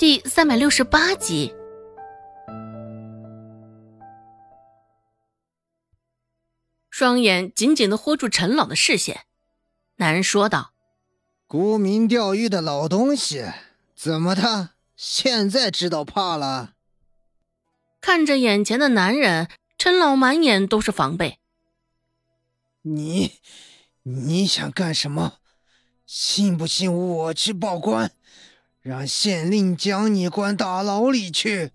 第三百六十八集，双眼紧紧的豁住陈老的视线。男人说道：“沽名钓誉的老东西，怎么的？现在知道怕了？”看着眼前的男人，陈老满眼都是防备。你，你想干什么？信不信我去报官？让县令将你关大牢里去。”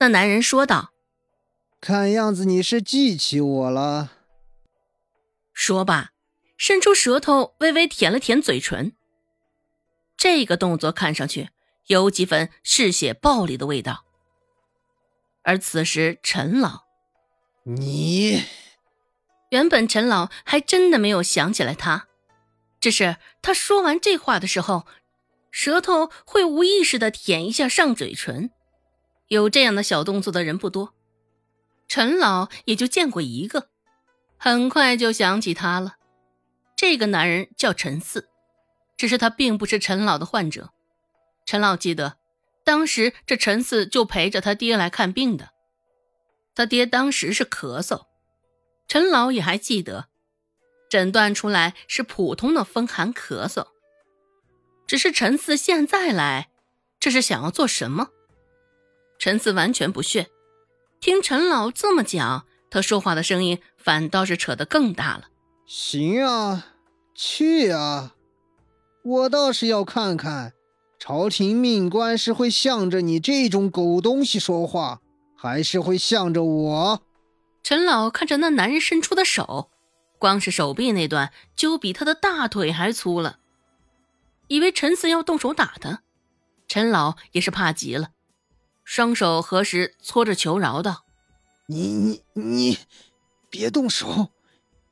那男人说道。“看样子你是记起我了。”说罢，伸出舌头微微舔了舔嘴唇。这个动作看上去有几分嗜血暴力的味道。而此时，陈老，你原本陈老还真的没有想起来他，只是他说完这话的时候。舌头会无意识的舔一下上嘴唇，有这样的小动作的人不多，陈老也就见过一个，很快就想起他了。这个男人叫陈四，只是他并不是陈老的患者。陈老记得，当时这陈四就陪着他爹来看病的，他爹当时是咳嗽，陈老也还记得，诊断出来是普通的风寒咳嗽。只是陈四现在来，这是想要做什么？陈四完全不屑。听陈老这么讲，他说话的声音反倒是扯得更大了。行啊，去啊！我倒是要看看，朝廷命官是会向着你这种狗东西说话，还是会向着我？陈老看着那男人伸出的手，光是手臂那段就比他的大腿还粗了。以为陈四要动手打他，陈老也是怕极了，双手合十搓着求饶道：“你你你，别动手，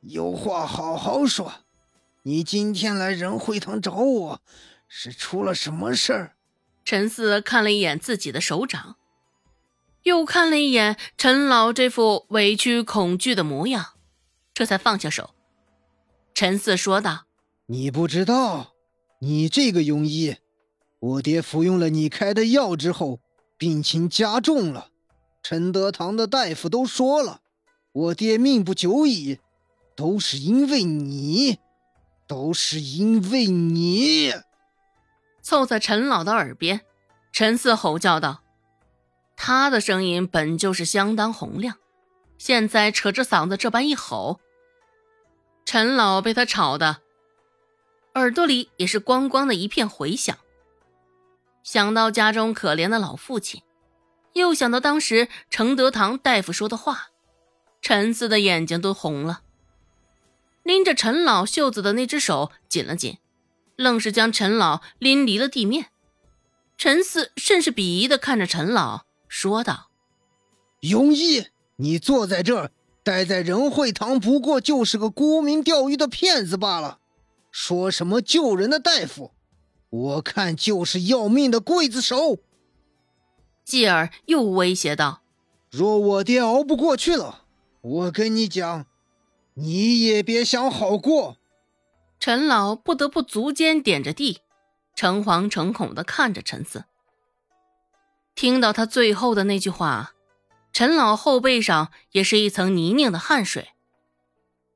有话好好说。你今天来仁惠堂找我，是出了什么事儿？”陈四看了一眼自己的手掌，又看了一眼陈老这副委屈恐惧的模样，这才放下手。陈四说道：“你不知道。”你这个庸医，我爹服用了你开的药之后，病情加重了。陈德堂的大夫都说了，我爹命不久矣，都是因为你，都是因为你。凑在陈老的耳边，陈四吼叫道：“他的声音本就是相当洪亮，现在扯着嗓子这般一吼，陈老被他吵的。”耳朵里也是咣咣的一片回响。想到家中可怜的老父亲，又想到当时程德堂大夫说的话，陈四的眼睛都红了。拎着陈老袖子的那只手紧了紧，愣是将陈老拎离了地面。陈四甚是鄙夷的看着陈老，说道：“庸医，你坐在这儿，待在仁惠堂，不过就是个沽名钓誉的骗子罢了。”说什么救人的大夫，我看就是要命的刽子手。继而又威胁道：“若我爹熬不过去了，我跟你讲，你也别想好过。”陈老不得不足尖点着地，诚惶诚恐的看着陈四。听到他最后的那句话，陈老后背上也是一层泥泞的汗水。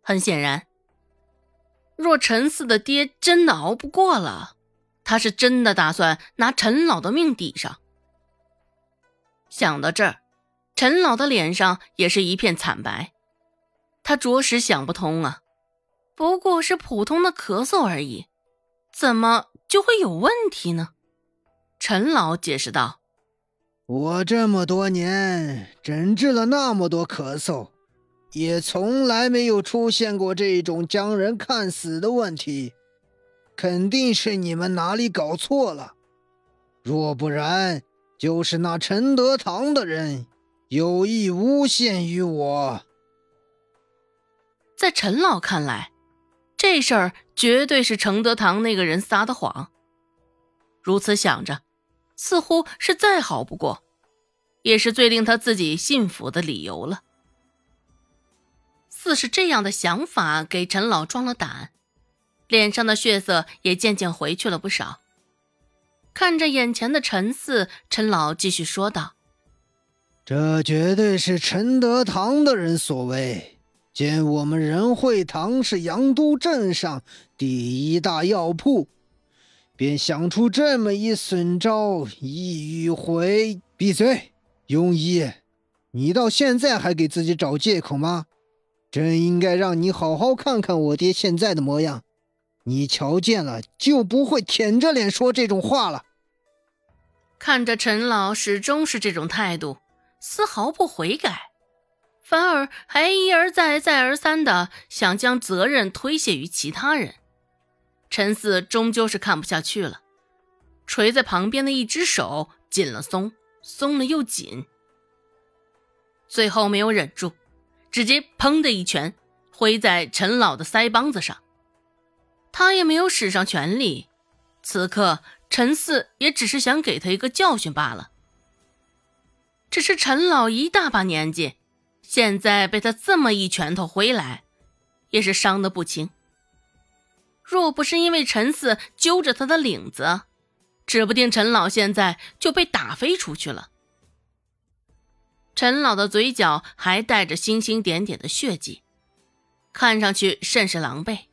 很显然。若陈四的爹真的熬不过了，他是真的打算拿陈老的命抵上。想到这儿，陈老的脸上也是一片惨白。他着实想不通啊，不过是普通的咳嗽而已，怎么就会有问题呢？陈老解释道：“我这么多年诊治了那么多咳嗽。”也从来没有出现过这种将人看死的问题，肯定是你们哪里搞错了。若不然，就是那陈德堂的人有意诬陷于我。在陈老看来，这事儿绝对是程德堂那个人撒的谎。如此想着，似乎是再好不过，也是最令他自己信服的理由了。似是这样的想法给陈老壮了胆，脸上的血色也渐渐回去了不少。看着眼前的陈四，陈老继续说道：“这绝对是陈德堂的人所为。见我们仁惠堂是阳都镇上第一大药铺，便想出这么一损招，以迂回。闭嘴，庸医！你到现在还给自己找借口吗？真应该让你好好看看我爹现在的模样。你瞧见了，就不会舔着脸说这种话了。”看着陈老始终是这种态度，丝毫不悔改，反而还一而再、再而三的想将责任推卸于其他人。陈四终究是看不下去了，垂在旁边的一只手紧了松，松了又紧，最后没有忍住，直接砰的一拳挥在陈老的腮帮子上。他也没有使上全力，此刻。陈四也只是想给他一个教训罢了。只是陈老一大把年纪，现在被他这么一拳头挥来，也是伤得不轻。若不是因为陈四揪着他的领子，指不定陈老现在就被打飞出去了。陈老的嘴角还带着星星点点的血迹，看上去甚是狼狈。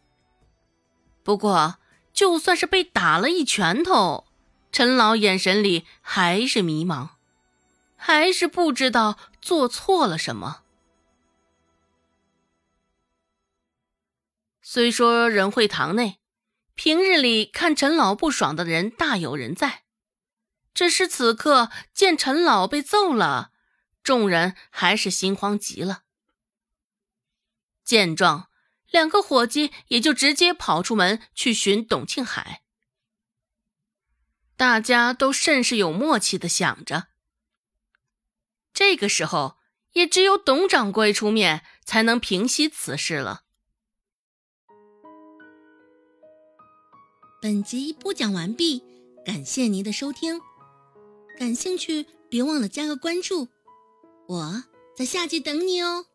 不过。就算是被打了一拳头，陈老眼神里还是迷茫，还是不知道做错了什么。虽说仁惠堂内平日里看陈老不爽的人大有人在，只是此刻见陈老被揍了，众人还是心慌极了。见状。两个伙计也就直接跑出门去寻董庆海。大家都甚是有默契的想着，这个时候也只有董掌柜出面才能平息此事了。本集播讲完毕，感谢您的收听，感兴趣别忘了加个关注，我在下集等你哦。